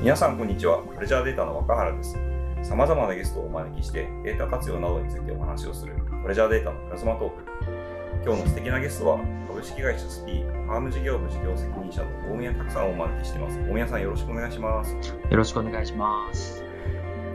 皆さんこんにちは。プレジャーデータの若原です。様々なゲストをお招きしてデータ活用などについてお話をするプレジャーデータのプラズマトーク。今日の素敵なゲストは株式会社スピーファーム事業部事業責任者の大宮拓さんをお招きしています。大宮さんよろしくお願いします。よろしくお願いします。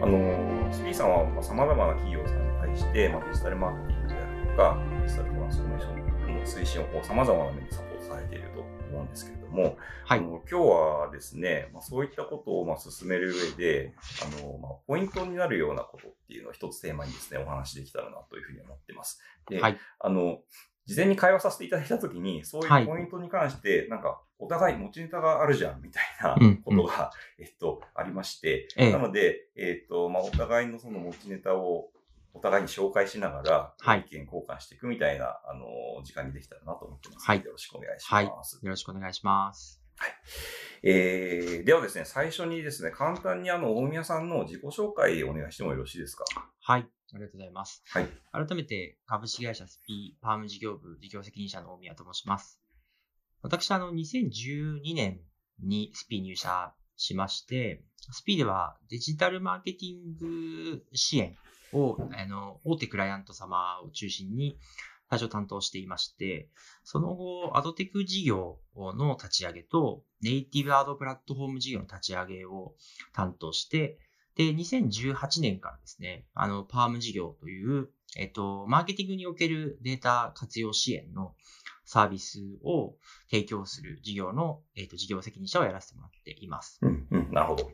あの、スピーさんはまあ様々な企業さんに対して、まあ、デジタルマーケティングであるとか、デジタルトランスフォーメーションの推進を様々な面でサポートていると思うんですけれども、はい。あの今日はですね、まあ、そういったことをまあ進める上で、あのまあ、ポイントになるようなことっていうのを一つテーマにですね、お話できたらなというふうに思ってます。で、はい。あの、事前に会話させていただいたときに、そういうはいポイントに関して、なんか、お互い持ちネタがあるじゃん、みたいなうんことが、えっと、ありまして、ええなので、えっと、まあ、お互いのその持ちネタを、お互いに紹介しながら、はい意見交換していくみたいな、あの、時間にできたらなと思ってます。はいよろしくお願いしはいます。よろしくお願いします。えー、ではですね、最初にですね、簡単にあの、大宮さんの自己紹介をお願いしてもよろしいですか？はい。ありがとうございます。はい。改めて、株式会社スピーパーム事業部事業責任者の大宮と申します。私、あの、2012年にスピー入社しまして、スピーではデジタルマーケティング支援を、あの、大手クライアント様を中心に最初担当していまして、その後、アドテク事業の立ち上げと、ネイティブアドプラットフォーム事業の立ち上げを担当して、で、2018年からですね、あの、パーム事業という、えっと、マーケティングにおけるデータ活用支援のサービスを提供する事業の、えっと、事業責任者をやらせてもらっています。うん、うん、なるほど。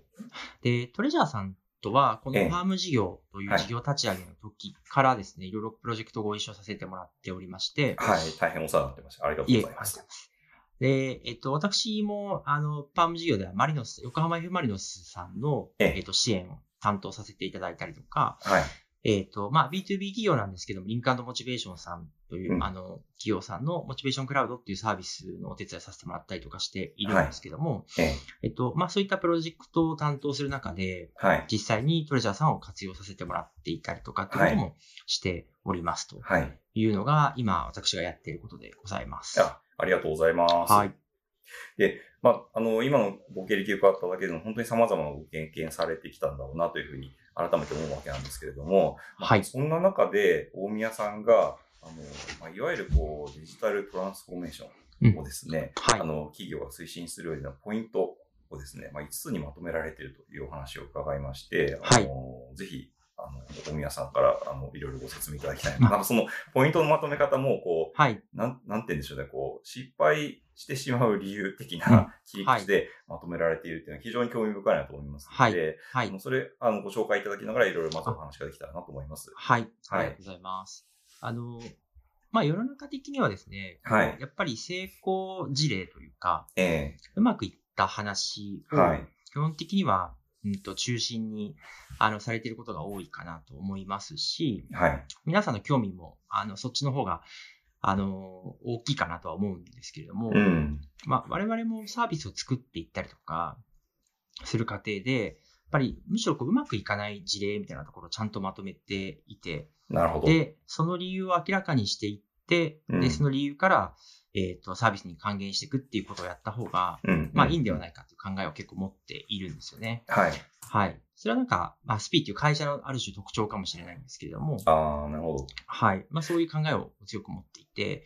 で、トレジャーさんとは、このええパーム事業といはいう事業立ち上げの時からですね、いろいろプロジェクトをご一緒させてもらっておりまして、はい、大変お世話になってました。ありがとうございます。で、えっと、私も、あの、パーム事業ではマリノス、横浜 F・ マリノスさんの、えええっと、支援を担当させていただいたりとか、はい。えっ、と、まあ、B2B 企業なんですけども、リンクモチベーションさんという、うんあの、企業さんのモチベーションクラウドっていうサービスのお手伝いさせてもらったりとかしているんですけども、えええっと、まあ、そういったプロジェクトを担当する中で、はい。実際にトレジャーさんを活用させてもらっていたりとかっていうこともしておりますとはい。いうのが、今私がやっていることでございます。あありがとうございます。はい。で、まあ、あの、今のご経歴伺っただけでも、本当に様々なご経験されてきたんだろうなというふうに、改めて思うわけなんですけれども、まあはい。そんな中で、大宮さんが、あの、まあ、いわゆるこう、デジタルトランスフォーメーションをですね、はい。あの、企業が推進するようなポイントをですね、まあ、5つにまとめられているというお話を伺いまして、あの、ぜひ、あの、大宮さんから、あの、いろいろご説明いただきたいな。なんかその、ポイントのまとめ方も、こう、はい。なん、なんて言うんでしょうね、こう、失敗してしまう理由的うんな切り口でまとめられているっていうのは非常に興味深いなと思いますので、はいあの。それ、あの、ご紹介いただきながらいろいろまずお話ができたらなと思います。はい。あはいりがとうございます。あの、まあ、世の中的にはですね、はいやっぱり成功事例というか、えうまくいった話はい。基本的には、うんと、中心に、あの、されていることが多いかなと思いますし、はい。皆さんの興味も、あの、そっちの方が、あの、大きいかなとは思うんですけれども、うん。まあ、我々もサービスを作っていったりとか、する過程で、やっぱり、むしろこう、うまくいかない事例みたいなところをちゃんとまとめていて、なるほど。で、その理由を明らかにしていって、うんで、その理由から、えっ、と、サービスに還元していくっていうことをやった方が、うん。まあいいんでははないかという考えを結構持っているんですよね。はい。はい。それはなんか、まあスピーっていう会社のある種特徴かもしれないんですけれども、ああ、なるほど。はい。まあそういう考えを強く持っていて、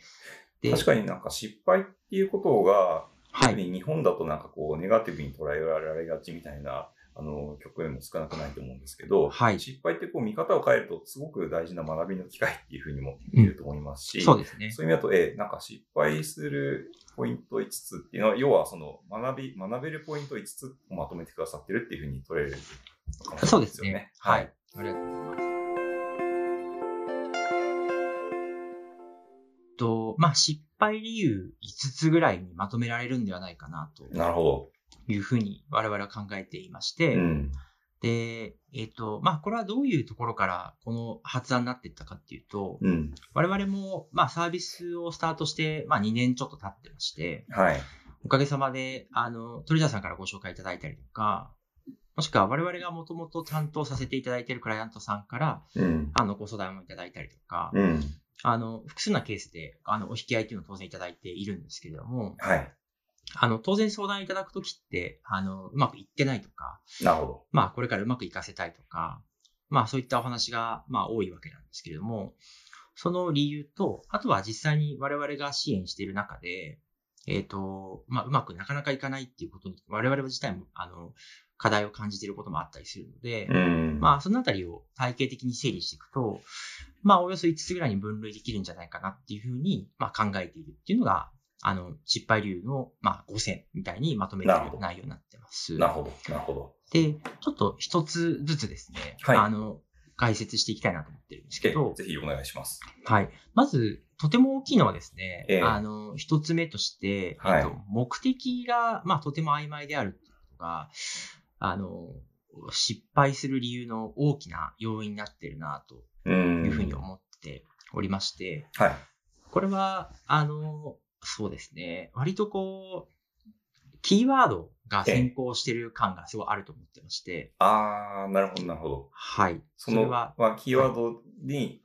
で、確かになんか失敗っていうことが、はい。特に日本だとなんかこう、ネガティブに捉えられがちみたいな、あの、局面も少なくないと思うんですけど、はい失敗ってこう、見方を変えると、すごく大事な学びの機会っていうふうにも言えると思いますし、そうですね。そういう意味だと、ええ、なんか失敗するポイント5つっていうのは、要はその学び、学べるポイント5つをまとめてくださってるっていうふうに取れるそうですね。ね。はい。。ありがとうございます。と、まあ失敗理由5つぐらいにまとめられるんではないかなとなるほいうふうに我々は考えていましど。て、うん。で、えっ、と、まあ、これはどういうところからこの発案になっていったかっていうと、うん。我々も、まあ、サービスをスタートして、まあ、2年ちょっと経ってまして、はい。おかげさまで、あの、トレジャーさんからご紹介いただいたりとか、もしくは我々がもともと担当させていただいているクライアントさんから、うん。あの、ご相談をいただいたりとか、うん。あの、複数なケースで、あの、お引き合いというのを当然いただいているんですけれども、はい。あの、当然相談いただくときって、あの、うまくいってないとか、なるほど。まあ、これからうまくいかせたいとか、まあ、そういったお話が、まあ、多いわけなんですけれども、その理由と、あとは実際に我々が支援している中で、えっ、と、まあ、うまくなかなかいかないっていうことに、我々自体も、あの、課題を感じていることもあったりするので、うん。まあ、そのあたりを体系的に整理していくと、まあ、およそ5つぐらいに分類できるんじゃないかなっていうふうに、まあ、考えているっていうのが、あの、失敗理由の、まあ、5選みたいにまとめてる内容になってます。なるほど。なるほど。で、ちょっと一つずつですね、はいあの、解説していきたいなと思ってるんですけど、ぜひお願いします。はい。まず、とても大きいのはですね、ええあの、一つ目として、はいえっと、目的が、まあ、とても曖昧であるっていうことが、あの、失敗する理由の大きな要因になってるな、とうん。いうふうに思っておりまして、はい。これは、あの、そうですね、割とこう、キーワードが先行してる感がすごいあると思ってまして、あー、なるほど、なるほど。はい。その、それは、まあ、キーワードに、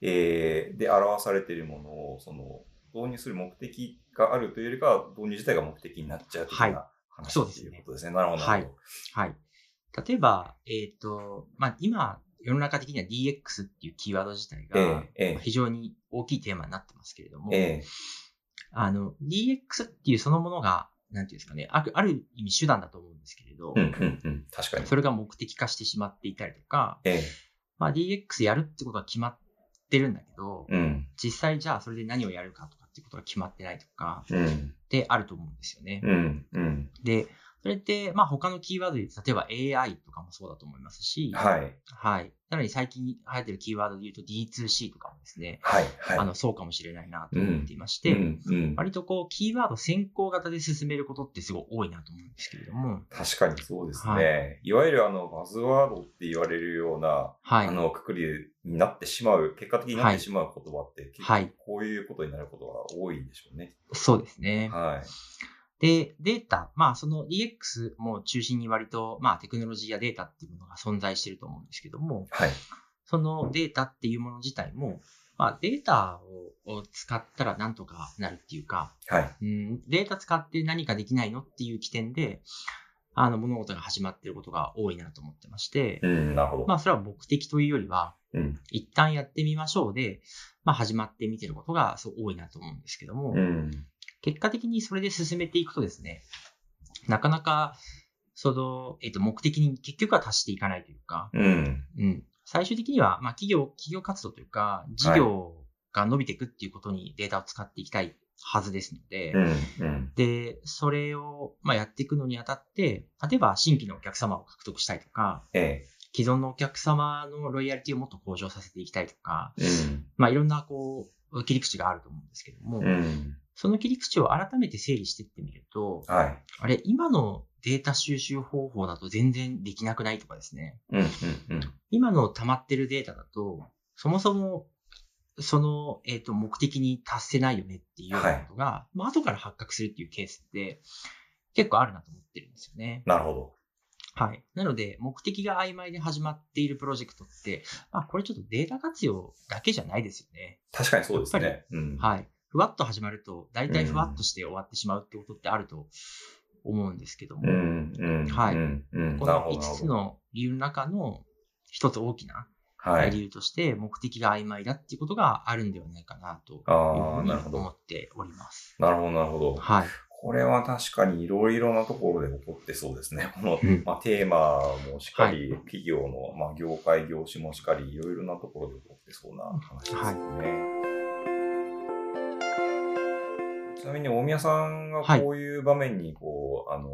えー、で表されているものを、その、導入する目的があるというよりかは、導入自体が目的になっちゃう的はいな話そうですねっていうことですね。なるほど、なるほど。はい。例えば、えっ、と、まあ、今、世の中的には DX っていうキーワード自体が、ええええ非常に大きいテーマになってますけれども、えあの、DX っていうそのものが、なんていうんですかね、あるある意味手段だと思うんですけれど、えうん、うん、うん。確かに。それが目的化してしまっていたりとか、ええまあ、DX やるってことは決まってるんだけど、うん、実際じゃあそれで何をやるかとかっていうことが決まってないとか、うん、であると思うんですよね。うん、うん。で、それって、まあ他のキーワードで、例えば AI とかもそうだと思いますし、はい、はい。なのに最近流行ってるキーワードで言うと D2C とかもですね、はい、はい。あの、そうかもしれないなと思っていまして、うん、うん。割とこう、キーワード先行型で進めることってすごい多いなと思うんですけれども、確かにそうですね。、はいわゆるあの、バズワードって言われるような、はいあ。の、くくりになってしまう、結果的になってしまう言葉って、結構はいこういうことになることが多いんでしょうね。そうですね。はい。で、データ、まあその DX も中心に割と、まあテクノロジーやデータっていうものが存在していると思うんですけども、はい。そのデータっていうもの自体も、まあデータをを使ったらなんとかなるっていうか、はい。うん、データ使って何かできないのっていう起点で、あの物事が始まっていることが多いなと思ってまして、うん、なるほど。まあそれは目的というよりは、うん。一旦やってみましょうで、まあ始まってみてることがそう多いなと思うんですけども、うん。結果的にそれで進めていくとですね、なかなか、その、えっ、と、目的に結局は達していかないというか、うん。うん。最終的には、まあ、企業、企業活動というか、事業が伸びていくっていうことにデータを使っていきたいはずですので、うん。うん。で、それを、まあ、やっていくのにあたって、例えば新規のお客様を獲得したいとか、え既存のお客様のロイヤリティをもっと向上させていきたいとか、え。うん。まあ、いろんな、こう、切り口があると思うんですけども、うん。その切り口を改めて整理していってみると、はい。あれ、今のデータ収集方法だと全然できなくないとかですね。うん。うん。今の溜まってるデータだと、そもそも、その、えっ、と、目的に達せないよねっていうようなことが、まあ、後から発覚するっていうケースって、結構あるなと思ってるんですよね。なるほど。はい。なので、目的が曖昧で始まっているプロジェクトって、まあ、これちょっとデータ活用だけじゃないですよね。確かにそうですね。うん。はい。ふわっと始まると、大体ふわっとして終わってしまうってことってあると思うんですけども、うん。うん。はいうん。うん。このなるほど。5つの理由の中の一つ大きなはい。理由として目的が曖昧だっていうことがあるんではないかなというふうになるほど。思っております。なるほど、なるほど。はい。これは確かにいろいろなところで起こってそうですね。この、うんまあ、テーマもしっかり、企業の、まあ、業界、業種もしっかり、いろいろなところで起こってそうな話ですよね。ちなみに大宮さんがこういう場面にこう、あの、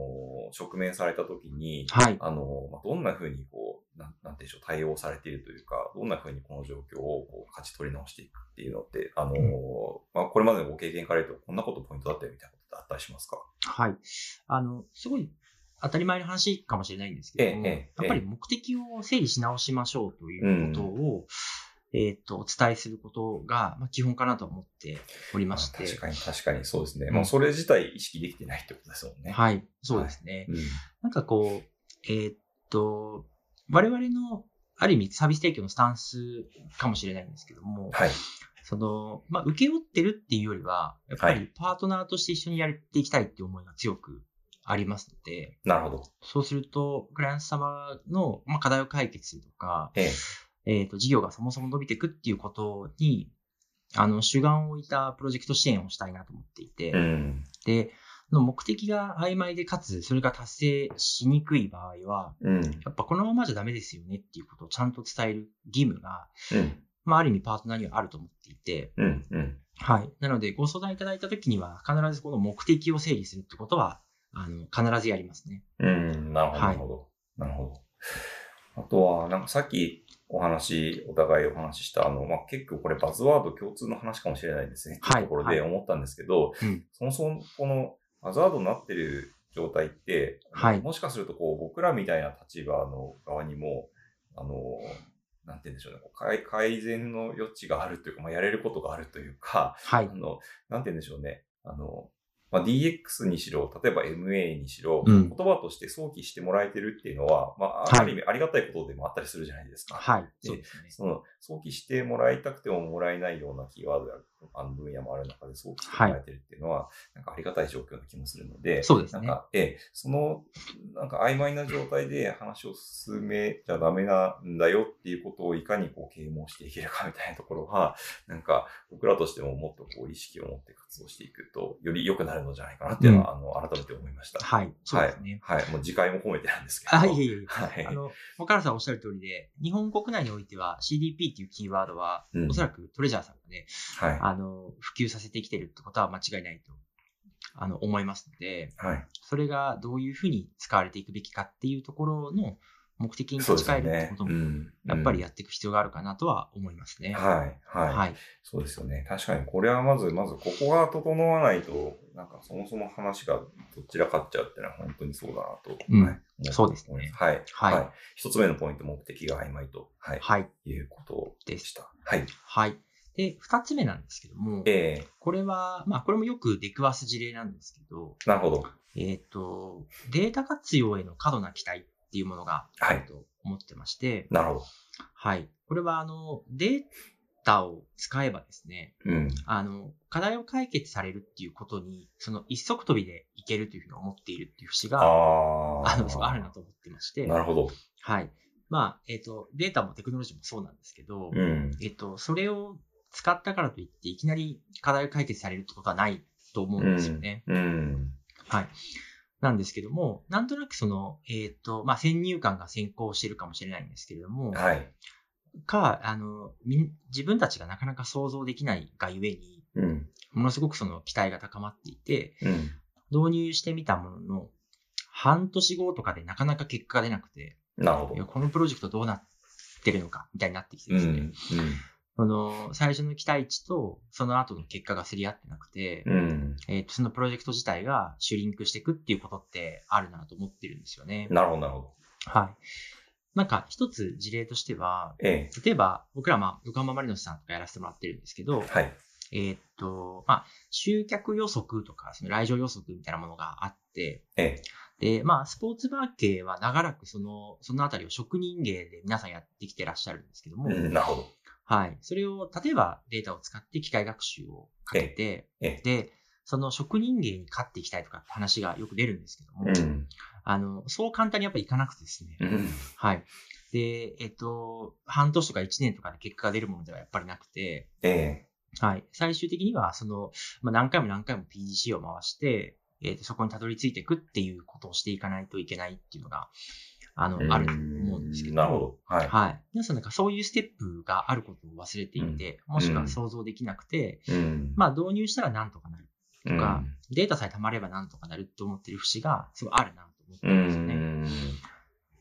直面されたときに、はい。あの、まあ、どんな風にこう、なん、なんていうんでしょう、対応されているというか、どんな風にこの状況をこう勝ち取り直していくっていうのって、あの、ん。まあ、これまでのご経験から言うと、こんなことポイントだったよみたいなことってあったりしますか？はい。あの、すごい当たり前の話かもしれないんですけども、ええええやっぱり目的を整理し直しましょうということを、えっ、と、お伝えすることが、まあ、基本かなと思っておりまして。確かに確かにそうですね。うんもうそれ自体意識できてないってことですもんね。はい。そうですね。うん。なんかこう、えーっと、我々の、ある意味サービス提供のスタンスかもしれないんですけども、はい。その、まあ、受け負ってるっていうよりは、やっぱりパートナーとして一緒にやっていきたいっていう思いが強くありますので、なるほど。そうすると、クライアント様の、まあ、課題を解決するとか、ええ。えっ、と、事業がそもそも伸びていくっていうことに、あの、主眼を置いたプロジェクト支援をしたいなと思っていて、うん。で、の目的が曖昧でかつ、それが達成しにくい場合は、うん。やっぱこのままじゃダメですよねっていうことをちゃんと伝える義務が、うん。まあ、ある意味パートナーにはあると思っていて、うん。うん。はい。なので、ご相談いただいたときには、必ずこの目的を整理するってことは、あの、必ずやりますね。うん。なるほど。なはい。なるほど。あとは、なんかさっきお話、お互いお話しした、あの、まあ、結構これバズワード共通の話かもしれないですね。はいっていうところで思ったんですけど、うんそもそもこのバズワードになってる状態って、はいもしかするとこう僕らみたいな立場の側にも、あの、なんて言うんでしょうね、改改善の余地があるというか、まあ、やれることがあるというか、はいあ。の、なんて言うんでしょうね。あの、まあ、DX にしろ、例えば MA にしろ、うん言葉として想起してもらえてるっていうのは、まあ、はいある意味ありがたいことでもあったりするじゃないですか。はい。そうですね。その、想起してもらいたくてももらえないようなキーワードや、あの分野もある中で想起してもらえてるっていうのは、なんかありがたい状況な気もするので、そうですねなんか、ええ、その、なんか曖昧な状態で話を進めちゃダメなんだよっていうことをいかにこう啓蒙していけるかみたいなところは、なんか僕らとしてももっとこう意識を持って活動していくと、より良くなるのじゃないかなっていうのは、あの、改めて思いました。はい。そうですね。はい。はい。もう次回も込めてなんですけど。あ、いえいえ。はいあの、岡原さんおっしゃる通りで、日本国内においては CDP っていうキーワードは、うんおそらくトレジャーさんがね、はい。あの、普及させてきてるってことは間違いないと、あの、思いますので、はい。それがどういうふうに使われていくべきかっていうところの目的に立ち返るって。ことも、うん。やっぱりやっていく必要があるかなとは思いますね。はい。はい。はい。そうですよね。確かに、これはまず、まずここが整わないと、なんかそもそも話がどちらかっちゃうっていうのは本当にそうだなと。うんはい思そうですね思いはい。はい一つ目のポイント、目的が曖昧と、はい。はい。いうことで。した。はい。はい。で、二つ目なんですけども、えこれは、まあ、これもよく出くわす事例なんですけど、ー、なるほど。えっ、と、データ活用への過度な期待っていうものがあると思ってまして、なるほど。はい。これは、あの、データを使えばですね、うん。あの、課題を解決されるっていうことに、その一足飛びでいけるというふうに思っているっていう節あが、あ。あの、すごいあるなと思ってまして、なるほど。はい。まあ、えっ、と、データもテクノロジーもそうなんですけど、うん。えっと、それを使ったからといって、いきなり課題を解決されるってことはないと思うんですよね。うん。はい。なんですけども、なんとなくその、えっ、と、まあ、先入観が先行してるかもしれないんですけれども、はい。か、あの、自分たちがなかなか想像できないがゆえに、うん。ものすごくその期待が高まっていて、うん。導入してみたものの、半年後とかでなかなか結果が出なくて、なるほど。このプロジェクトどうなってるのか、みたいになってきてうん。ですね、うん。その、最初の期待値と、その後の結果がすり合ってなくて、うん。えっ、と、そのプロジェクト自体がシュリンクしていくっていうことってあるなと思ってるんですよね。なるほど、なるほど。はい。なんか、一つ事例としては、え例えば、僕ら、まあ、横浜マリノスさんとかやらせてもらってるんですけどえ、はい。えっ、と、まあ、集客予測とか、その来場予測みたいなものがあって、えで、まあ、スポーツバー系は長らくその、そのあたりを職人芸で皆さんやってきてらっしゃるんですけども。なるほど。はい。それを、例えばデータを使って機械学習をかけて、ええ。で、その職人芸に勝っていきたいとかって話がよく出るんですけども、うん。あの、そう簡単にやっぱりいかなくてですね、うん。はい。で、えっと、半年とか1年とかで結果が出るものではやっぱりなくて、ええ。はい。最終的には、その、まあ、何回も何回も PGC を回して、えっと、そこにたどり着いていくっていうことをしていかないといけないっていうのが、あの、あると思うんですけど。なるほど。はい。はい。皆さんなんかそういうステップがあることを忘れていて、もしくは想像できなくて、うん。まあ導入したらなんとかなるとか、うんデータさえ溜まればなんとかなると思ってる節がすごいあるなと思ってうるんですよね。ん。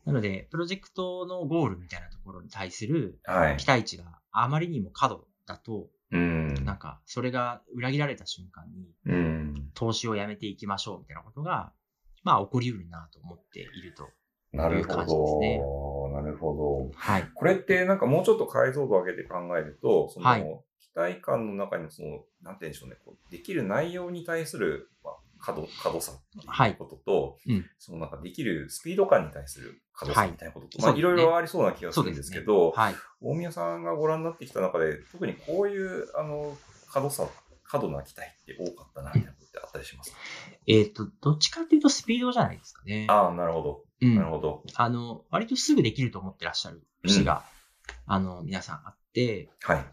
なので、プロジェクトのゴールみたいなところに対するはい期。待値があまりにも過度だと、うん。なんかそれが裏切られた瞬間にうん。投資をやめていきましょうみたいなことが、まあ起こりうるなと思っていると。なるほど。なるほど。はい。これってなんかもうちょっと解像度を上げて考えると、その、はい期待感の中にその、なんて言うんでしょうね、こうできる内容に対する、まあ、過度、過度さってはいいうことと、うんそのなんかできるスピード感に対する過度さみたいなことと、まあいはいそうですねろいろありそうな気がするんですけど、はい。大宮さんがご覧になってきた中で、特にこういう、あの、過度さ、過度な期待って多かったな、みたいなことってあったりしますか、えっ、と、どっちかっていうとスピードじゃないですかね。ああ、なるほど。うんなるほど。あの、割とすぐできると思ってらっしゃる節が、あの、皆さんあって、はい。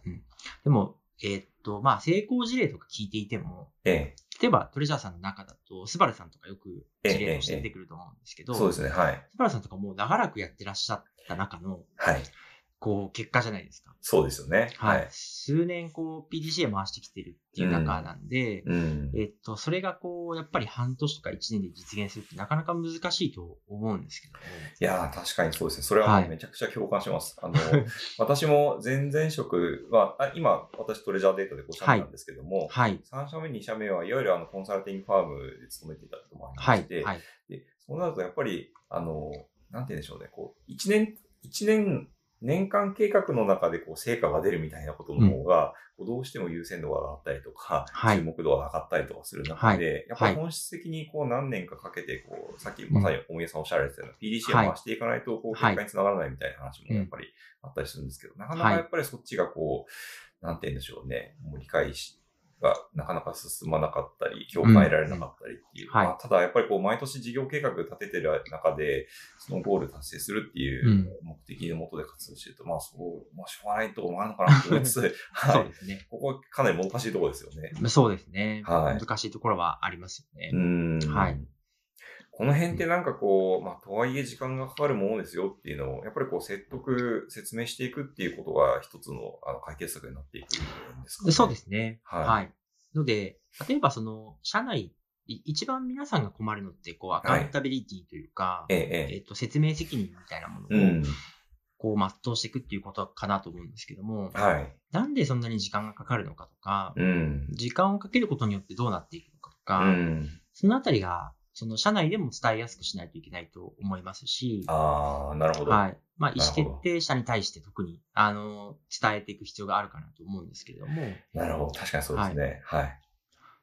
でも、えっ、と、まあ、成功事例とか聞いていても、え例えばトレジャーさんの中だと、スバルさんとかよく事例として出てくると思うんですけえど、そうですね。はい。スバルさんとかもう長らくやってらっしゃった中の、はい。こう、結果じゃないですか。そうですよね。はい。。数年、こう、PDCA 回してきてるっていう中なんで、うん。えっと、それがこう、やっぱり半年とか1年で実現するってなかなか難しいと思うんですけども。いやー、確かにそうですね。それはめちゃくちゃ共感します。あの、私も前々職は、あ今、私トレジャーデータで5社目なんですけども、はい。3社目、2社目はいわゆるあのコンサルティングファームで勤めていたこともありまはいして、。はい。で、そうなるとやっぱり、あの、なんて言うんでしょうね、こう、一年、一年、年間計画の中でこう成果が出るみたいなことの方が、こうどうしても優先度が上がったりとか、はい。注目度が上がったりとかする中で、はい。やっぱり本質的にこう何年かかけて、こう、さっきまさに大宮さんおっしゃられてたような PDC をはい。回していかないと、こう、はい。結果につながらないみたいな話もやっぱりあったりするんですけど、なかなかやっぱりそっちがこう、なんて言うんでしょうね、もう理解し、がなかなか進まなかったり、評価得られなかったりっていう。うんはいまあ、ただやっぱりこう、毎年事業計画立ててる中で、そのゴール達成するっていううん目的のもとで活動してると、まあそう、まあしょうがないところもあるのかなと思いつつ、そ はい。うですね。ここはかなりもどかしいところですよね。まあそうですね。はい難しいところはありますよねう。ーん。はい。この辺ってなんかこう、まあ、とはいえ時間がかかるものですよっていうのを、やっぱりこう説得、説明していくっていうことが一つのあの解決策になっていくんですかね。そうですね。はいはい。ので、例えばその、社内、い一番皆さんが困るのって、こう、アカウンタビリティというか、ええ、ええ。えっと、説明責任みたいなものを、うん。こう、全うしていくっていうことかなと思うんですけども、はい。なんでそんなに時間がかかるのかとか、うん。時間をかけることによってどうなっていくのかとうか、ん。そのあたりが、その社内でも伝えやすくしないといけないと思いますし、ああ、なるほど。はい。まあ、意思決定者に対して特に、あの、伝えていく必要があるかなと思うんですけれども、なるほど。確かにそうですね。はい。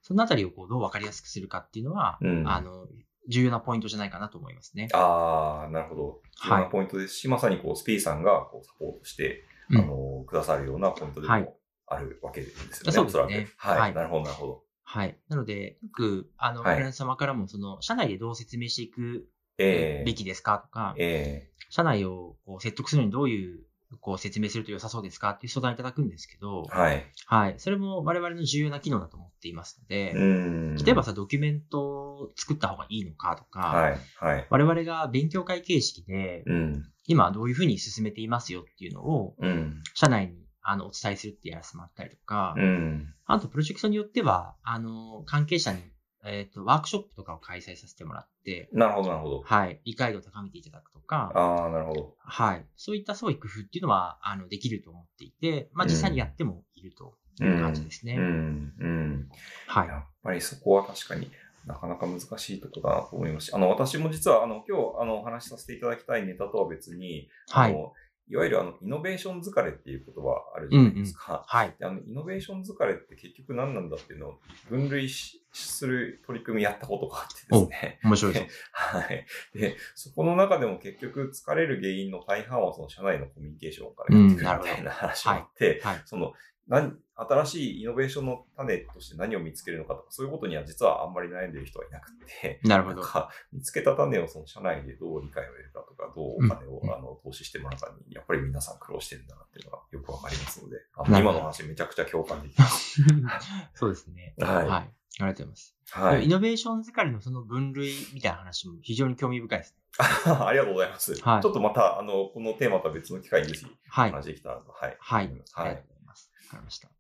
そのあたりをこうどう分かりやすくするかっていうのは、うんあの、重要なポイントじゃないかなと思いますね。ああ、なるほど。重要なポイントですし、まさにこう、スピーさんがこうサポートして、うんあの、くださるようなポイントではいもあるわけですよね。そうですね。はい。はいなるほど、なるほど。はい。なので、よく、あの、はいクライアント様からも、その、社内でどう説明していくええべきですかとか、え社内をこう説得するのにどういう、こう説明すると良さそうですかっていう相談いただくんですけどえ、はい。はい。それも我々の重要な機能だと思っていますので、うん。例えばさ、ドキュメントを作った方がいいのかとか、はい、はい。我々が勉強会形式で、うん。今どういうふうに進めていますよっていうのを、うん。社内にあのお伝えするってやらせてもらったりとか、うん。あとプロジェクトによっては、あの、関係者に、えっ、と、ワークショップとかを開催させてもらって、なるほど、なるほど。はい、理解度を高めていただくとか、ああ、なるほど。はい、そういった創意工夫っていうのは、あの、できると思っていて、まあ、うん実際にやってもいるという感じですね。うん。うん。はい。やっぱりそこは確かになかなか難しいところだなと思いますし、あの、私も実は、あの、今日、あの、お話しさせていただきたいネタとは別に、はい。あの、いわゆるあの、イノベーション疲れっていう言葉あるじゃないですか。はい。であの、イノベーション疲れって結局何なんだっていうのを分類しする取り組みやったことがあってですね。面白いです。はい。で、そこの中でも結局疲れる原因の大半はその社内のコミュニケーションからやってくるみたいな話があって、はい。その、何、新しいイノベーションの種として何を見つけるのかとか、そういうことには実はあんまり悩んでいる人はいなくて、なるほど見つけた種をその社内でどう理解を得るかとか、どうお金を、うんあの投資してもらうかに、やっぱり皆さん苦労してるんだなっていうのがよくわかりますので、あの今の話めちゃくちゃ共感できます。そうですね。はいはい。ありがとうございます。はい。イノベーション疲れのその分類みたいな話も非常に興味深いですね。ありがとうございます。はいちょっとまた、あの、このテーマとは別の機会にぜひはい。話できたらと、はい。はい。思いありがとはい。うございます。わかりました。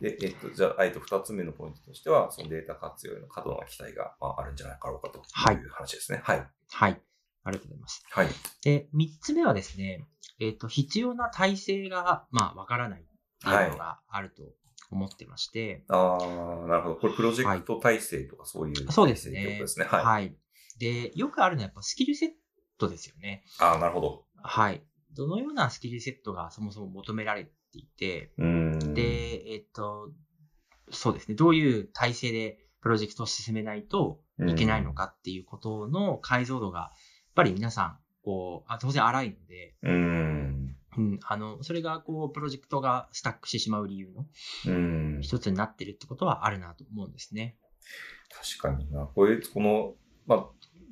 で、えっと、じゃあ、えっと、二つ目のポイントとしては、そのデータ活用への過度な期待が、まあ、あるんじゃないかろうかとはいいう話ですね。はい。はい。ありがとうございます。はい。で、三つ目はですね、えっ、と、必要な体制が、まあ、わからないっていうのがあると思ってまして、ああ、なるほど。これ、プロジェクト体制とかそういうそうですねですね。はい。はい。で、よくあるのはやっぱスキルセットですよね。ああ、なるほど。はい。どのようなスキルセットがそもそも求められていて。で、えっ、と、そうですね、どういう体制でプロジェクトを進めないといけないのかっていうことの解像度が、やっぱり皆さん、こう、あ当然荒いので、うん。うん、あの、それがこう、プロジェクトがスタックしてしまう理由のうん。一つになってるってことはあるなと思うんですね。確かにな。これ、この、まあ、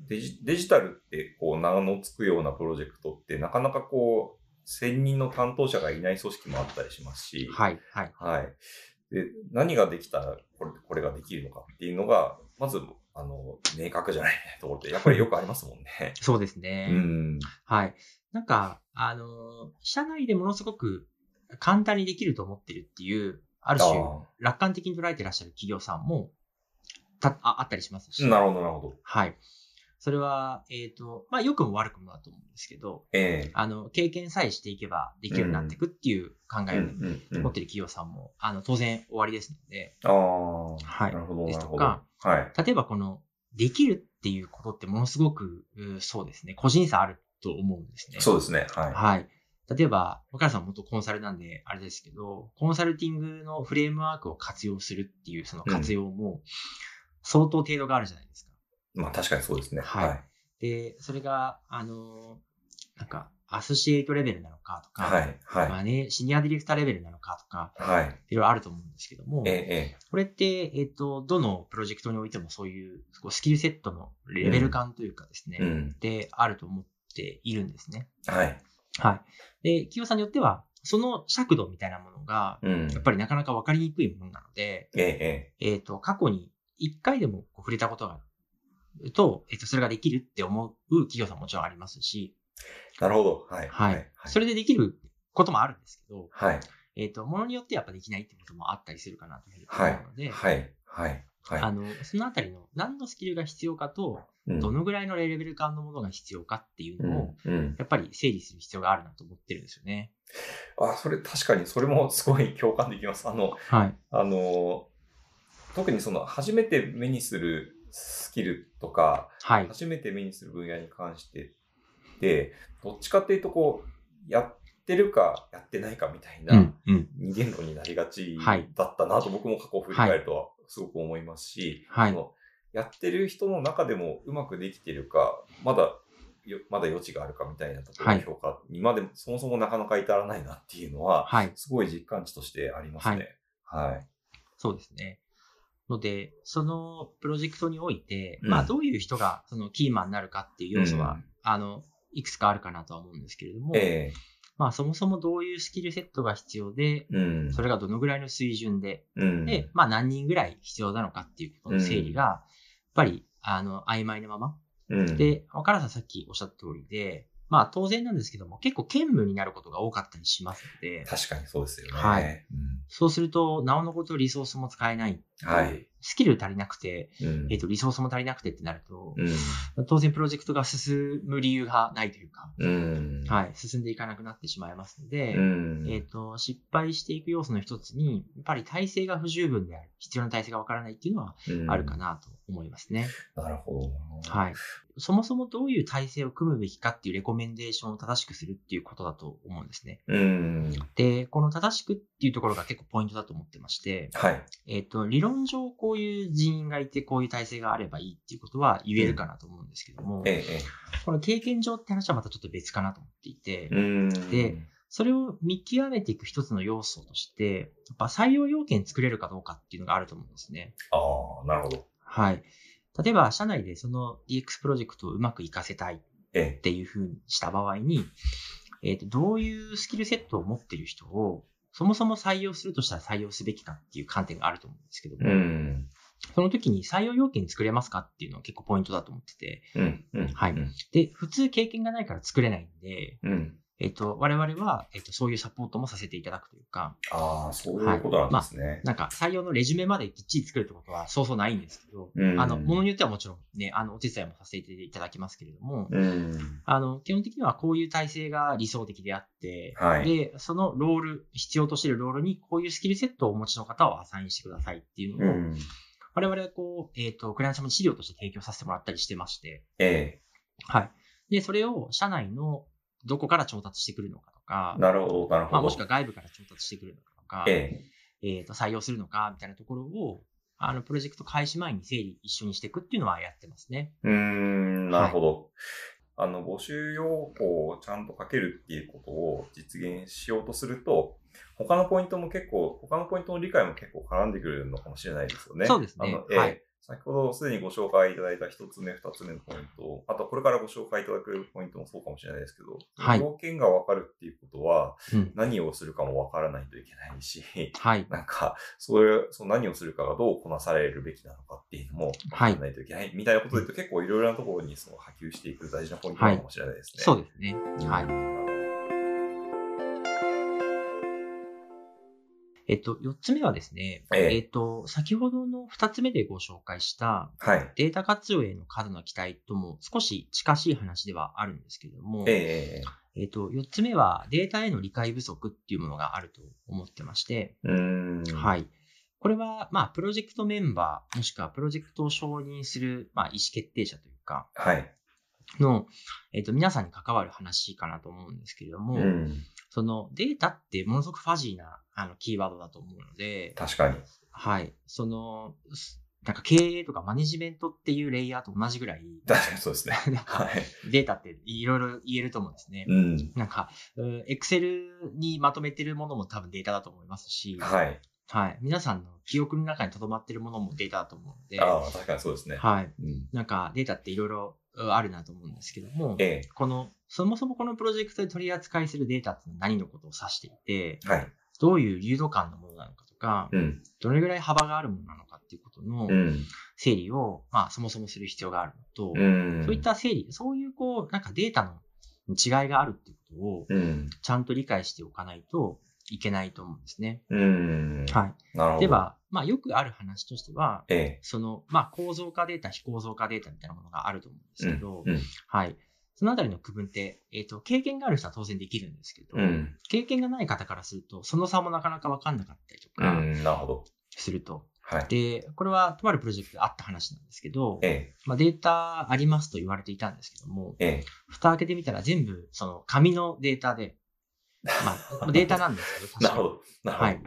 デジデジタルって、こう、名の付くようなプロジェクトって、なかなかこう、専任の担当者がいない組織もあったりしますし、はい、はい。はい。で、何ができたらこれ、これができるのかっていうのが、まず、あの、明確じゃないところって、やっぱりよくありますもんね。そうですね。うん。はい。なんか、あの、社内でものすごく簡単にできると思ってるっていう、ある種、あ楽観的に捉えてらっしゃる企業さんも、たああったりしますし。あ、なるほど、なるほど。はい。それは、えっ、と、まあ、良くも悪くもだと思うんですけど、ええあの、経験さえしていけばできるようになっていくっていう考えをね、うんうん持ってる企業さんも、あの、当然終わりですので、ああ、はいなるほど、です。とかはい。例えばこの、できるっていうことってものすごく、うそうですね、個人差あると思うんですね。そうですね。はい。はい。例えば、若菜さん元コンサルなんで、あれですけど、コンサルティングのフレームワークを活用するっていう、その活用も、相当程度があるじゃないですか。まあ確かにそうですね。はいはい。で、それが、あの、なんか、アソシエイトレベルなのかとか、はい。はい。まあね、シニアディレクターレベルなのかとか、はい。いろいろあると思うんですけども、ええ、これって、えっ、と、どのプロジェクトにおいてもそういうこうスキルセットのレベル感というかですね、ええ。うん。で、あると思っているんですね。はい。はい。で、企業さんによっては、その尺度みたいなものが、うん。やっぱりなかなか分かりにくいものなので、ええ、ええっ、と、過去に一回でも触れたことがあると、えっ、と、それができるって思う企業さんももちろんありますし、え。なるほど。はい。はい。はい。それでできることもあるんですけど、はい。えっ、と、ものによってやっぱできないってこともあったりするかなというふうにはい思うので、。はい。はい。はい。あの、そのあたりの何のスキルが必要かと、うんどのぐらいのレベル感のものが必要かっていうのを、うん。うん。やっぱり整理する必要があるなと思ってるんですよね。あ、それ確かに、それもすごい共感できます。あの、はい。あの、特にその、初めて目にするスキルとか、はい。初めて目にする分野に関してで、どっちかっていうと、こう、やってるか、やってないかみたいな。二元論になりがちはいだったなと僕も過去を振り返るとはすごく思いますし、はいそのやってる人の中でもうまくできてるか、まだよまだ余地があるかみたいなところの評価にまでそもそもなかなか至らないなっていうのは、はい。すごい実感値としてありますね。はい。そうですね。ので、そのプロジェクトにおいて、うん。まあ、どういう人がそのキーマンになるかっていう要素は、うん。あの、いくつかあるかなとは思うんですけれども、えまあ、そもそもどういうスキルセットが必要で、えうん。それがどのぐらいの水準で、うん、で、まあ、何人ぐらい必要なのかっていうことの整理が、やっぱり、あの、曖昧なまま。うん、で、若菜さんさっきおっしゃった通りで、まあ、当然なんですけども、結構兼務になることが多かったりしますので、確かにそうですよね。はいうんそうすると、なおのことリソースも使えない。はい。スキル足りなくて、うんえっ、と、リソースも足りなくてってなると、うん。当然プロジェクトが進む理由がないというか、うん。はい、進んでいかなくなってしまいますので、うん。えっ、と、失敗していく要素の一つに、やっぱり体制が不十分である、必要な体制がわからないっていうのはうんあるかなと思いますね。なるほど。はい。そもそもどういう体制を組むべきかっていうレコメンデーションを正しくするっていうことだと思うんですね。うん。で、この正しくっていうところが結構ポイントだと思ってまして、はい。えっ、と、理論上こういう人員がいてこういう体制があればいいっていうことは言えるかなと思うんですけども、ええ、えこの経験上って話はまたちょっと別かなと思っていて。で、それを見極めていく一つの要素として、やっぱ採用要件作れるかどうかっていうのがあると思うんですね。ああ、なるほど。はい。例えば、社内でその DX プロジェクトをうまく活かせたいっえていうふうにした場合に、えっ、と、どういうスキルセットを持っている人を、そもそも採用するとしたら採用すべきかっていう観点があると思うんですけどえ。も、うん。その時に採用要件作れますかっていうのは結構ポイントだと思ってて、うん。うん。はいうん。で、普通経験がないから作れないんで、うん。えっ、と、我々は、えっ、と、そういうサポートもさせていただくというか、ああ、そういうことなんですね。なんか採用のレジュメまできっちり作るってことはそうそうないんですけど、うんあの、ものによってはもちろんね、あの、お手伝いもさせていただきますけれども、うん。あの、基本的にはこういう体制が理想的であって、はいで、そのロール、必要としているロールにこういうスキルセットをお持ちの方をアサインしてくださいっていううのを、ん。我々はこう、えっ、と、クライアント様に資料として提供させてもらったりしてまして、えはい。で、それを社内のどこから調達してくるのかとかえ。、なるほど、なるほど。まあ、もしくは外部から調達してくるのかとか、ええっ、と、採用するのか、みたいなところを、あの、プロジェクト開始前に整理一緒にしていくっていうのはやってますね。うーん、なるほど。あの、募集要項をちゃんと書けるっていうことを実現しようとすると、他のポイントも結構、他のポイントの理解も結構絡んでくるのかもしれないですよね。そうですねあの、ええはい先ほどすでにご紹介いただいた一つ目、二つ目のポイント、あとこれからご紹介いただくポイントもそうかもしれないですけど、はい要件がわかるっていうことは、うん。何をするかもわからないといけないし、はい。なんか、そういう、その何をするかがどうこなされるべきなのかっていうのも、はい考えないといけない、みたいなことで言うと結構いろいろなところにその波及していく大事なポイントかもしれないですね。そうですね。はい。えっと、4つ目はですね、ええっと、先ほどの2つ目でご紹介したはい。データ活用への過度な期待とも少し近しい話ではあるんですけれども、えええっと、4つ目はデータへの理解不足っていうものがあると思ってまして。はいい。これは、まあ、プロジェクトメンバー、もしくはプロジェクトを承認する、まあ、意思決定者というか、はい。の、えっ、と、皆さんに関わる話かなと思うんですけれども、うん。そのデータってものすごくファジーなあのキーワードだと思うので、確かに。はい。その、すなんか経営とかマネジメントっていうレイヤーと同じぐらい、確かにそうですね。なんかはい。データっていろいろ言えると思うんですね。うん。なんか、エクセルにまとめてるものも多分データだと思いますし、はい。はい。皆さんの記憶の中に留まってるものもデータだと思うので、ああ、確かにそうですね。はい。うん。なんかデータっていろいろうんあるなと思うんですけども、えこの、そもそもこのプロジェクトで取り扱いするデータって何のことを指していて、えはい。どういう流度感のものなのかとか、うん。どれぐらい幅があるものなのかっていうことのうん。整理を、まあ、そもそもする必要があるのと、うん。そういった整理、そういうこう、なんかデータの違いがあるっていうことを、うん。ちゃんと理解しておかないといけないと思うんですね。うん。はい。なるほど。では、まあ、よくある話としては、ええ。その、まあ、構造化データ、非構造化データみたいなものがあると思うんですけど、うん。はい。そのあたりの区分って、えっ、と、経験がある人は当然できるんですけど、うん。経験がない方からすると、その差もなかなかわかんなかったりとうかん。なるほど。すると。はい。で、これはとあるプロジェクトであった話なんですけど、ええ。まあ、データありますと言われていたんですけども、ええ。蓋開けてみたら全部、その紙のデータで、まあ、データなんですけど、確なかにるほど。なるほど。はい。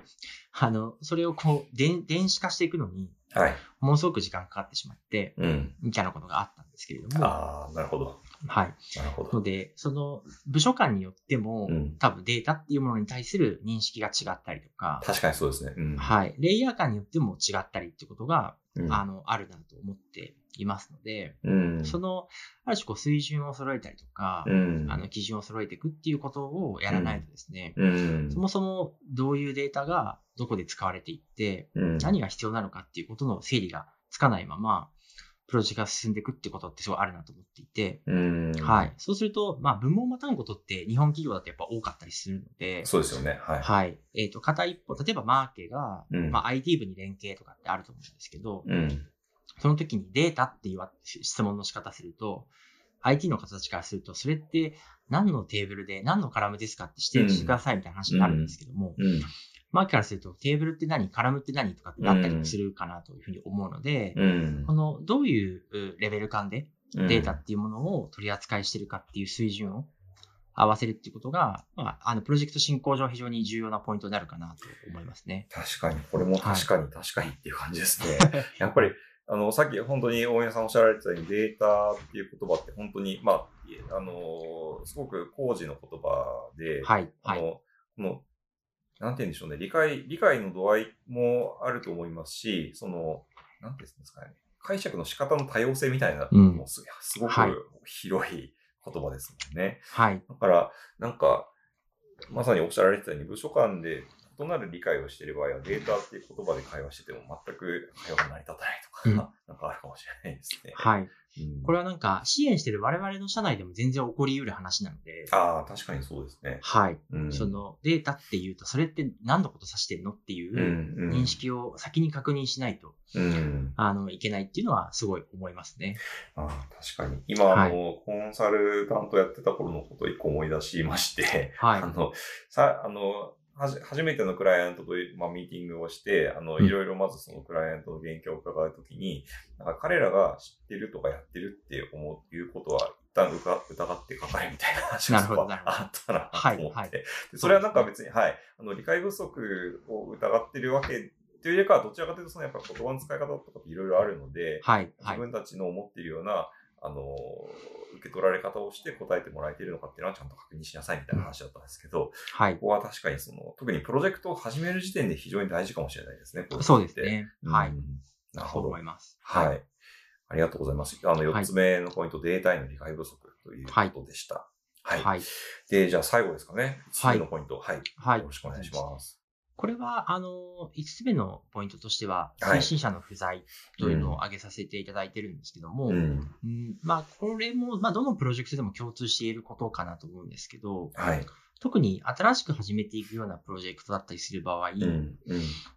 あの、それをこう、電電子化していくのに、はい。ものすごく時間かかってしまって、うん。みたいなことがあったんですけれども、ああ、なるほど。はい。なるほど。ので、その部署間によっても、うん。多分データっていうものに対する認識が違ったりとか、確かにそうですね。うん。はい。レイヤー間によっても違ったりってことが、うんあの、あるなと思っていますので、うん。その、ある種こう水準を揃えたりとか、うん。あの、基準を揃えていくっていうことをやらないとですね、うん。そもそもどういうデータがどこで使われていって、うん。何が必要なのかっていうことの整理がつかないまま、プロジェクトが進んでいくってことってすごいあるなと思っていて、うん。はい。そうすると、まあ、部門またぐことって日本企業だとやっぱ多かったりするので、そうですよね。はい。はい。えっ、と、片一方、例えばマーケが、うんまあ、IT 部に連携とかってあると思うんですけど、うん。その時にデータって言わ質問の仕方すると、IT の方たちからすると、それって何のテーブルで何のカラムですかって指定してくださいみたいな話になるんですけども、うん。マーケからするとテーブルって何カラムって何とかってなったりもするかなというふうに思うので、うんこ。のどういうレベル感でうんデータっていうものを取り扱いしてるかっていう水準を合わせるっていうことが、まあ、あの、プロジェクト進行上非常に重要なポイントになるかなと思いますね。確かに、これも確かに、確かにっていう感じですね。やっぱり、あの、さっき本当に大宮さんおっしゃられてたように、データっていう言葉って本当に、まあ、あの、すごく工事の言葉で、はい、はい。あの、この、なんて言うんでしょうね、理解、理解の度合いもあると思いますし、その、なんて言うんですかね、解釈の仕方の多様性みたいなのもす,、すごくはい広い言葉ですもんね。はい。だから、なんか、まさにおっしゃられてたように、部署間で異なる理解をしている場合は、データっていう言葉で会話してても全く会話が成り立たないとか、うん なんかあるかもしれないですね。はい。うんこれはなんか、支援してる我々の社内でも全然起こり得る話なので、ああ、確かにそうですね。はい。うんその、データっていうと、それって何のこと指してんのっていう認識を先に確認しないと、うん。あの、いけないっていうのはすごい思いますね。ああ確かに。今、あの、コンサルタントやってた頃のことを一個思い出しまして、はい あ。の、さ、あの、はじ、初めてのクライアントと、まあ、ミーティングをして、あの、うんいろいろまずそのクライアントの勉強を伺うときに、なんか彼らが知ってるとかやってるって思う、いうことは、一旦疑ってかかれみたいな話があったなと思って、はいはいでそれはなんか別に、はい、あの、理解不足を疑ってるわけというよりかは、どちらかというと、そのやっぱ言葉の使い方とかいろいろあるので、はい。はい。自分たちの思っているような、あの、受け取られ方をして答えてもらえているのかっていうのはちゃんと確認しなさいみたいな話だったんですけど、はいこ。こは確かにその、特にプロジェクトを始める時点で非常に大事かもしれないですね。そうですね。うん。はい。なるほど思。います。はい。ありがとうございます。あの、はい4つ目のポイント、データへの理解不足ということでした。はい。はい。で、じゃあ最後ですかね。5つはい目のポイント。はい。はいよろしくお願いします。これは、あの、5つ目のポイントとしては、はい推進者の不在というのを挙げさせていただいてるんですけども、うん。うんまあ、これも、まあ、どのプロジェクトでも共通していることかなと思うんですけど、はい。特に新しく始めていくようなプロジェクトだったりする場合、うん。うん。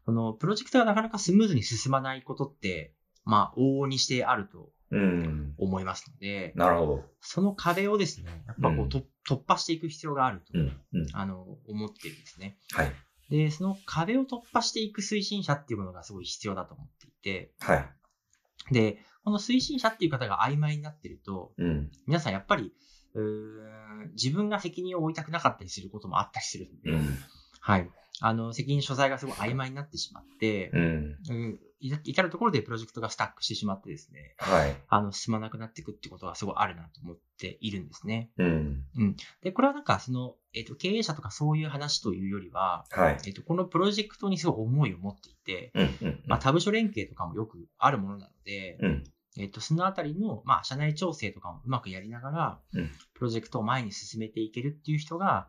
そのプロジェクトがなかなかスムーズに進まないことって、まあ、往々にしてあるとうん。思いますので、なるほど。その壁をですね、やっぱこう、うんと突破していく必要があると、うん。うん。あの、思ってるんですね。はい。で、その壁を突破していく推進者っていうものがすごい必要だと思っていて、はい。で、この推進者っていう方が曖昧になってると、うん。皆さんやっぱり、自分が責任を負いたくなかったりすることもあったりするんで、うん。はい。あの、責任所在がすごい曖昧になってしまって、うん。至るところでプロジェクトがスタックしてしまってですね、はい。あの、進まなくなっていくってことがすごいあるなと思っているんですね。うん。で、これはなんか、その、えっ、と、経営者とかそういう話というよりは、はい。えっ、と、このプロジェクトにすごい思いを持っていて、うん。うん。まあ、他部署連携とかもよくあるものなので、うん。えっ、と、そのあたりの、まあ、社内調整とかもうまくやりながら、うんプロジェクトを前に進めていけるっていう人が、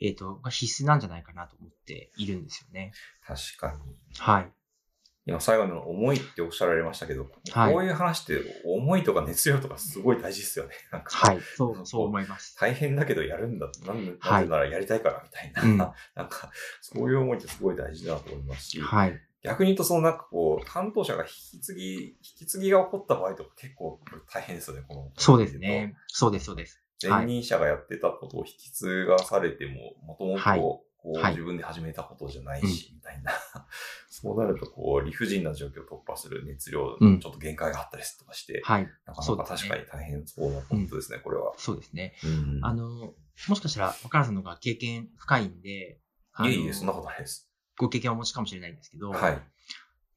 えっ、と、が必須なんじゃないかなと思っているんですよね。確かに。はい。今最後の思いっておっしゃられましたけど、はいこういう話って思いとか熱量とかすごい大事ですよね。なんかはい。そう、そう思います。大変だけどやるんだ。なんではいならやりたいからみたいな。うん なんか、そういう思いってすごい大事だと思いますし、はい。逆に言うとそのなんかこう、担当者が引き継ぎ、引き継ぎが起こった場合とか結構大変ですよね、この。そうですね。そうです、そうです。前任者がやってたことを引き継がされても、もともはいとこうはい自分で始めたことじゃないし、みたいな。そうなると、こう、理不尽な状況を突破する熱量、うんちょっと限界があったりとかして、はい。なかなか確かに大変そうなポイントですね、これは。そうですね。うんあの、もしかしたら、若原さんの方が経験深いんで、いえいえ、そんなことないです。ご経験をお持ちかもしれないんですけど、はい。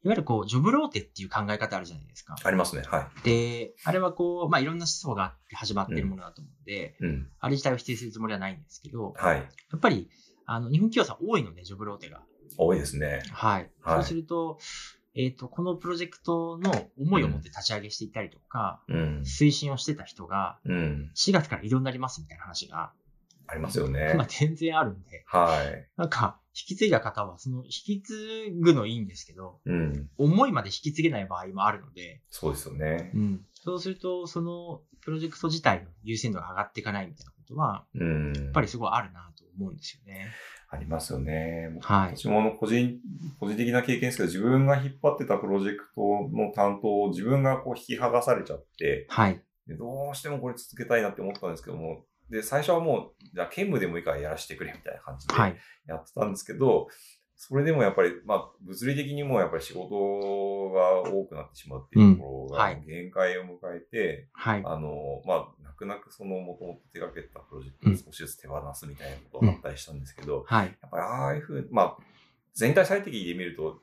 いわゆるこう、ジョブローテっていう考え方あるじゃないですか。ありますね。はで、あれはこう、まあ、いろんな思想があって始まっているものだと思うんで、い。うん。あれ自体を否定するつもりはないんですけど、はい。やっぱり、あの、日本企業さん多いので、ジョブローテが。多いですね。はい。はいそうすると、えっ、と、このプロジェクトの思いを持って立ち上げしていったりとか、うん。推進をしてた人が、うん。4月から異動になりますみたいな話が、ありますよねまあ。全然あるんで、はい。なんか、引き継いだ方は、その、引き継ぐのいいんですけど、うん。思いまで引き継げない場合もあるので、そうですよね。うん。そうすると、その、プロジェクト自体の優先度が上がっていかないみたいなことは、うん。やっぱりすごいあるなと思うんですよね。ありますよね。はい。私もあの個人、個人的な経験ですけど、自分が引っ張ってたプロジェクトの担当を自分がこう引き剥がされちゃって、はい。でどうしてもこれ続けたいなって思ったんですけども、で、最初はもう、じゃあ兼務でもいいからやらせてくれみたいな感じではい。やってたんですけど、それでもやっぱり、まあ、物理的にもやっぱり仕事が多くなってしまうっていうところが限界を迎えて、はい。あの、まあ、泣く泣くそのもともと手掛けたプロジェクトを少しずつ手放すみたいなことがあったりしたんですけど、はい。やっぱりああいうふう、まあ、全体最適で見ると、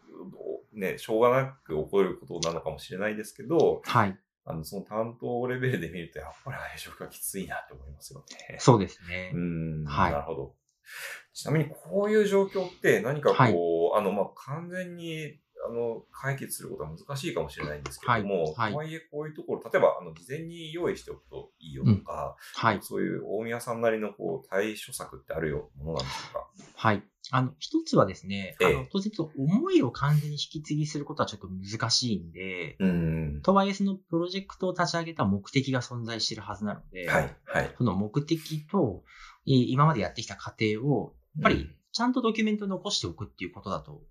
ね、しょうがなく起こることなのかもしれないですけど、はい。あの、その担当レベルで見ると、やっぱり配職がきついなって思いますよね。そうですねう。ん、はいなるほど。ちなみに、こういう状況って何かこう、はいあの、まあ、完全に、あの、解決することは難しいかもしれないんですけれども、はいはいとはいえこういうところ、例えば、あの、事前に用意しておくといいよとか、はい。そういう大宮さんなりのこう、対処策ってあるよ、ものなんでしょうか？はい。あの、一つはですね、ええあの、当然と思いを完全に引き継ぎすることはちょっと難しいんで、うん。とはいえそのプロジェクトを立ち上げた目的が存在しているはずなので、はい、はい。その目的と、えー今までやってきた過程を、やっぱりちゃんとドキュメントに残しておくっていうことだと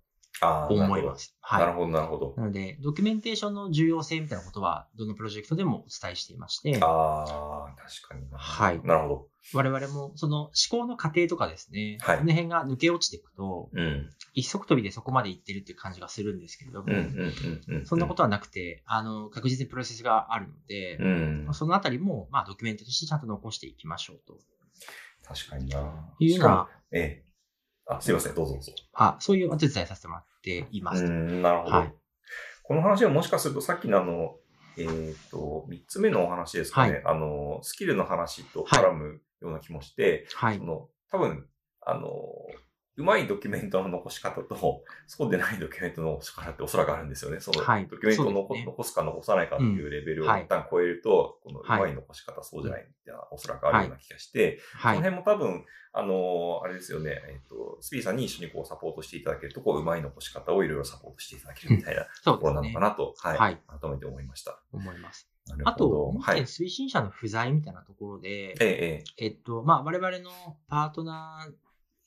思います。はい。なるほど、なるほど。なので、ドキュメンテーションの重要性みたいなことは、どのプロジェクトでもお伝えしていまして、ああ、確かにな。はいなるほど。我々もその思考の過程とかですね、はいこの辺が抜け落ちていくと、うん。一足飛びでそこまでいってるっていう感じがするんですけれども。そんなことはなくて、あの、確実にプロセスがあるので、うん。そのあたりも、まあ、ドキュメントとしてちゃんと残していきましょうと確かにな。いうようしかもな、ええ。あ、すいません、どうぞどうぞ。あそういうお手伝いさせてもらっっていまうす。ん、なるほど。はいこの話はもしかするとさっきのあの、えっ、と、三つ目のお話ですかね。はいあの、スキルの話と絡むような気もして、はいそ。の、多分、あの、うまいドキュメントの残し方と、そうでないドキュメントの残し方っておそらくあるんですよね。その、はいドキュメントを残,、ね残すか残さないかっていうレベルを一旦超えると、このうはいまい残し方、そうじゃないっていうのはおそらくあるような気がして、はい。この辺も多分、あのあれですよね、えっ、と、スピーさんに一緒にこうサポートしていただけると、こう、うまい残し方をいろいろサポートしていただけるみたいなところなのか。なと、はい、はい改めて思いました。思います。あと、はい。推進者の不在みたいなところで、ええ、ええっと、まあ、我々のパートナー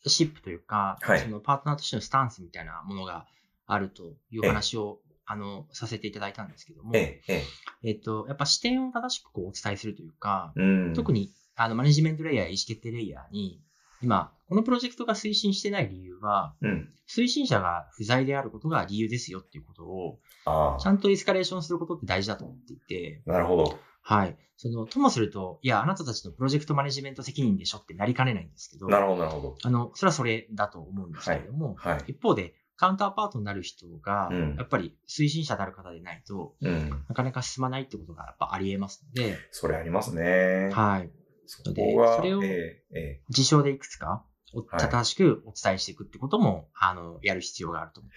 シップというか、はいそのパートナーとしてのスタンスみたいなものがあるという話を、あの、させていただいたんですけども、え、っと、やっぱ視点を正しくこうお伝えするというか、え。うん。特に、あの、マネジメントレイヤー、意思決定レイヤーに、今、このプロジェクトが推進してない理由は、うん。推進者が不在であることが理由ですよっていうことを、あちゃんとエスカレーションすることって大事だと思っていて、あ、なるほど。はい。その、ともすると、いや、あなたたちのプロジェクトマネジメント責任でしょってなりかねないんですけど、なるほど、なるほど。あの、それはそれだと思うんですけれども、はい。一方で、カウンターパートになる人が、うんやっぱり推進者である方でないと、うん。なかなか進まないってことがやっぱあり得ますので、それありますね。はい。そこが、それを事象でいくつか、正しくお伝えしていくってことも、あの、やる必要があると思う。え、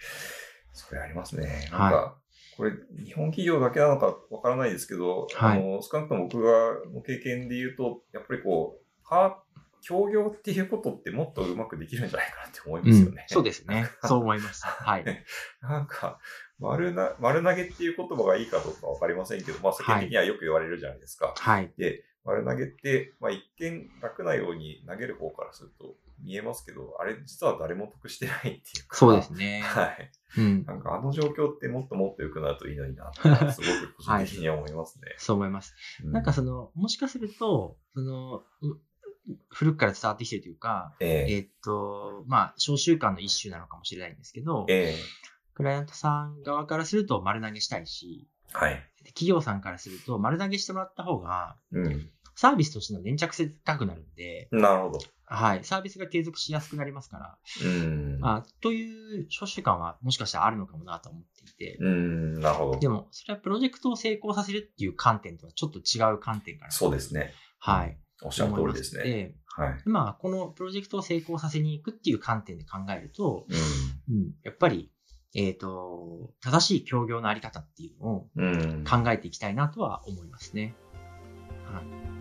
それありますね。なんはいか、これ、日本企業だけなのかわからないですけど、はいあの、少なくとも僕がの経験で言うと、やっぱりこう、パ協業っていうことってもっとうまくできるんじゃないかなって思いますよね。そうですね。そう思います。はい。なんか、丸な、丸投げっていう言葉がいいかどうかわかりませんけど、まあ世間的にはよく言われるじゃないですか。はい。で、丸投げって、まあ一見楽なように投げる方からすると見えますけど、あれ実は誰も得してないっていうか。そうですね。はい。うん。なんかあの状況ってもっともっと良くなるといいのになすごく個人的には思いますね。そう思います。うなんかその、もしかすると、その、う古くから伝わってきてるというか、えええっと、まあ、小習慣の一種なのかもしれないんですけど、ええクライアントさん側からすると丸投げしたいし、はい。で企業さんからすると丸投げしてもらった方が、うん。サービスとしての粘着性高くなるんで、なるほど。はい、サービスが継続しやすくなりますから、うん。まあ、という小習慣はもしかしたらあるのかもなと思っていて、うん、なるほど。でも、それはプロジェクトを成功させるっていう観点とはちょっと違う観点から。そうですね。はい。おっしゃる通りですね。はい。まあ、このプロジェクトを成功させに行くっていう観点で考えると、ううん、やっぱり、えっ、と、正しい協業のあり方っていうのをん。うん。考えていきたいなとは思いますね。はい。